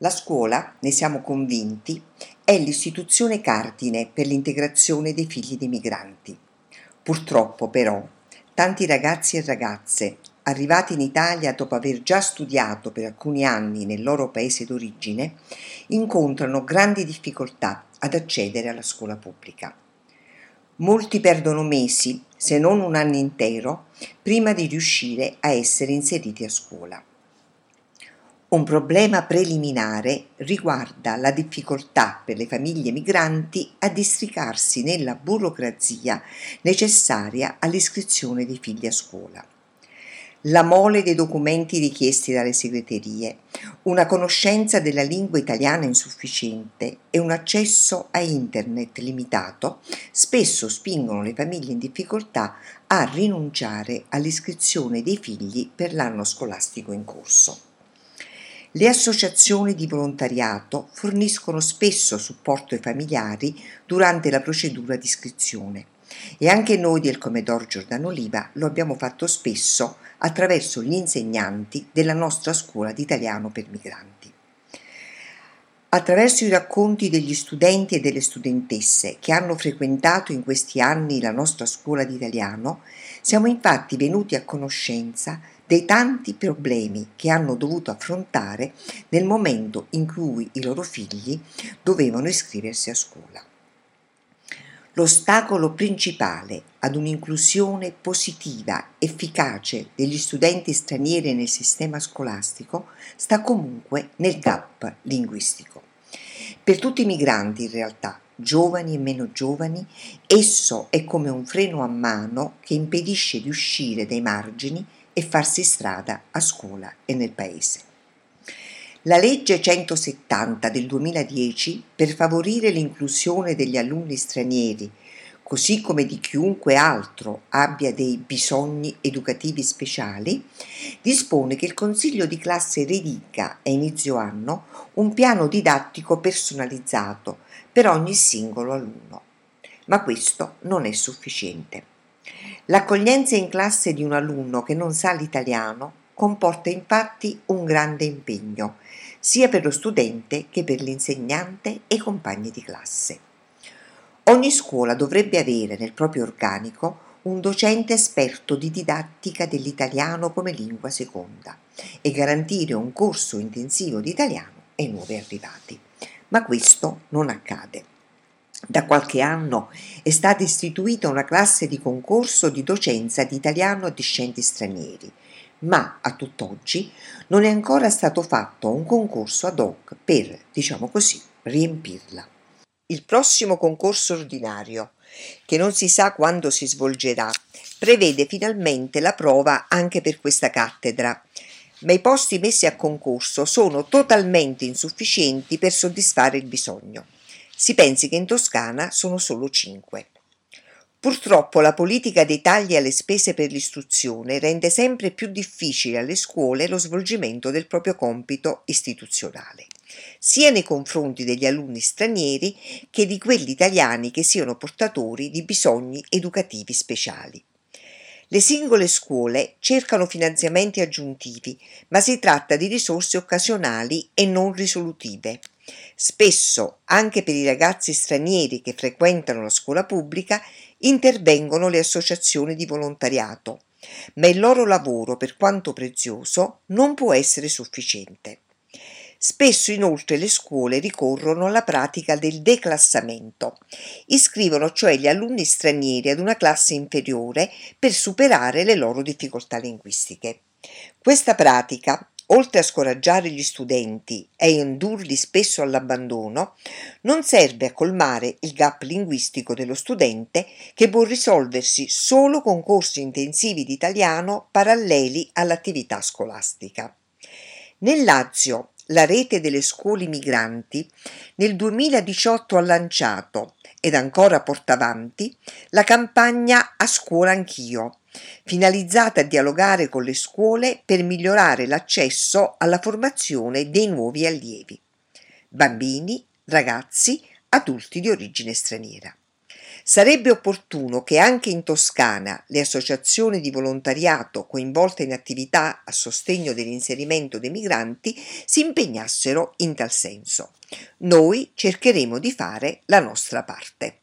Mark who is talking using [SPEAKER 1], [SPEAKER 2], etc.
[SPEAKER 1] La scuola, ne siamo convinti, è l'istituzione cardine per l'integrazione dei figli dei migranti. Purtroppo, però, tanti ragazzi e ragazze arrivati in Italia dopo aver già studiato per alcuni anni nel loro paese d'origine, incontrano grandi difficoltà ad accedere alla scuola pubblica. Molti perdono mesi, se non un anno intero, prima di riuscire a essere inseriti a scuola. Un problema preliminare riguarda la difficoltà per le famiglie migranti a districarsi nella burocrazia necessaria all'iscrizione dei figli a scuola. La mole dei documenti richiesti dalle segreterie, una conoscenza della lingua italiana insufficiente e un accesso a internet limitato spesso spingono le famiglie in difficoltà a rinunciare all'iscrizione dei figli per l'anno scolastico in corso. Le associazioni di volontariato forniscono spesso supporto ai familiari durante la procedura di iscrizione e anche noi del Comedor Giordano Oliva lo abbiamo fatto spesso attraverso gli insegnanti della nostra scuola di italiano per migranti. Attraverso i racconti degli studenti e delle studentesse che hanno frequentato in questi anni la nostra scuola di italiano, siamo infatti venuti a conoscenza dei tanti problemi che hanno dovuto affrontare nel momento in cui i loro figli dovevano iscriversi a scuola. L'ostacolo principale ad un'inclusione positiva, efficace degli studenti stranieri nel sistema scolastico sta comunque nel gap linguistico. Per tutti i migranti in realtà, giovani e meno giovani, esso è come un freno a mano che impedisce di uscire dai margini e farsi strada a scuola e nel paese. La legge 170 del 2010 per favorire l'inclusione degli alunni stranieri, così come di chiunque altro abbia dei bisogni educativi speciali, dispone che il consiglio di classe rediga a inizio anno un piano didattico personalizzato per ogni singolo alunno. Ma questo non è sufficiente. L'accoglienza in classe di un alunno che non sa l'italiano comporta infatti un grande impegno, sia per lo studente che per l'insegnante e i compagni di classe. Ogni scuola dovrebbe avere nel proprio organico un docente esperto di didattica dell'italiano come lingua seconda e garantire un corso intensivo di italiano ai nuovi arrivati. Ma questo non accade. Da qualche anno è stata istituita una classe di concorso di docenza di italiano a discenti stranieri, ma a tutt'oggi non è ancora stato fatto un concorso ad hoc per, diciamo così, riempirla. Il prossimo concorso ordinario, che non si sa quando si svolgerà, prevede finalmente la prova anche per questa cattedra, ma i posti messi a concorso sono totalmente insufficienti per soddisfare il bisogno. Si pensi che in Toscana sono solo 5. Purtroppo la politica dei tagli alle spese per l'istruzione rende sempre più difficile alle scuole lo svolgimento del proprio compito istituzionale, sia nei confronti degli alunni stranieri che di quelli italiani che siano portatori di bisogni educativi speciali. Le singole scuole cercano finanziamenti aggiuntivi, ma si tratta di risorse occasionali e non risolutive. Spesso, anche per i ragazzi stranieri che frequentano la scuola pubblica, intervengono le associazioni di volontariato, ma il loro lavoro, per quanto prezioso, non può essere sufficiente. Spesso inoltre le scuole ricorrono alla pratica del declassamento. Iscrivono cioè gli alunni stranieri ad una classe inferiore per superare le loro difficoltà linguistiche. Questa pratica oltre a scoraggiare gli studenti e indurli spesso all'abbandono, non serve a colmare il gap linguistico dello studente che può risolversi solo con corsi intensivi di italiano paralleli all'attività scolastica. Nel Lazio, la rete delle scuole migranti nel 2018 ha lanciato ed ancora porta avanti la campagna A scuola anch'io, finalizzata a dialogare con le scuole per migliorare l'accesso alla formazione dei nuovi allievi, bambini, ragazzi, adulti di origine straniera. Sarebbe opportuno che anche in Toscana le associazioni di volontariato coinvolte in attività a sostegno dell'inserimento dei migranti si impegnassero in tal senso. Noi cercheremo di fare la nostra parte.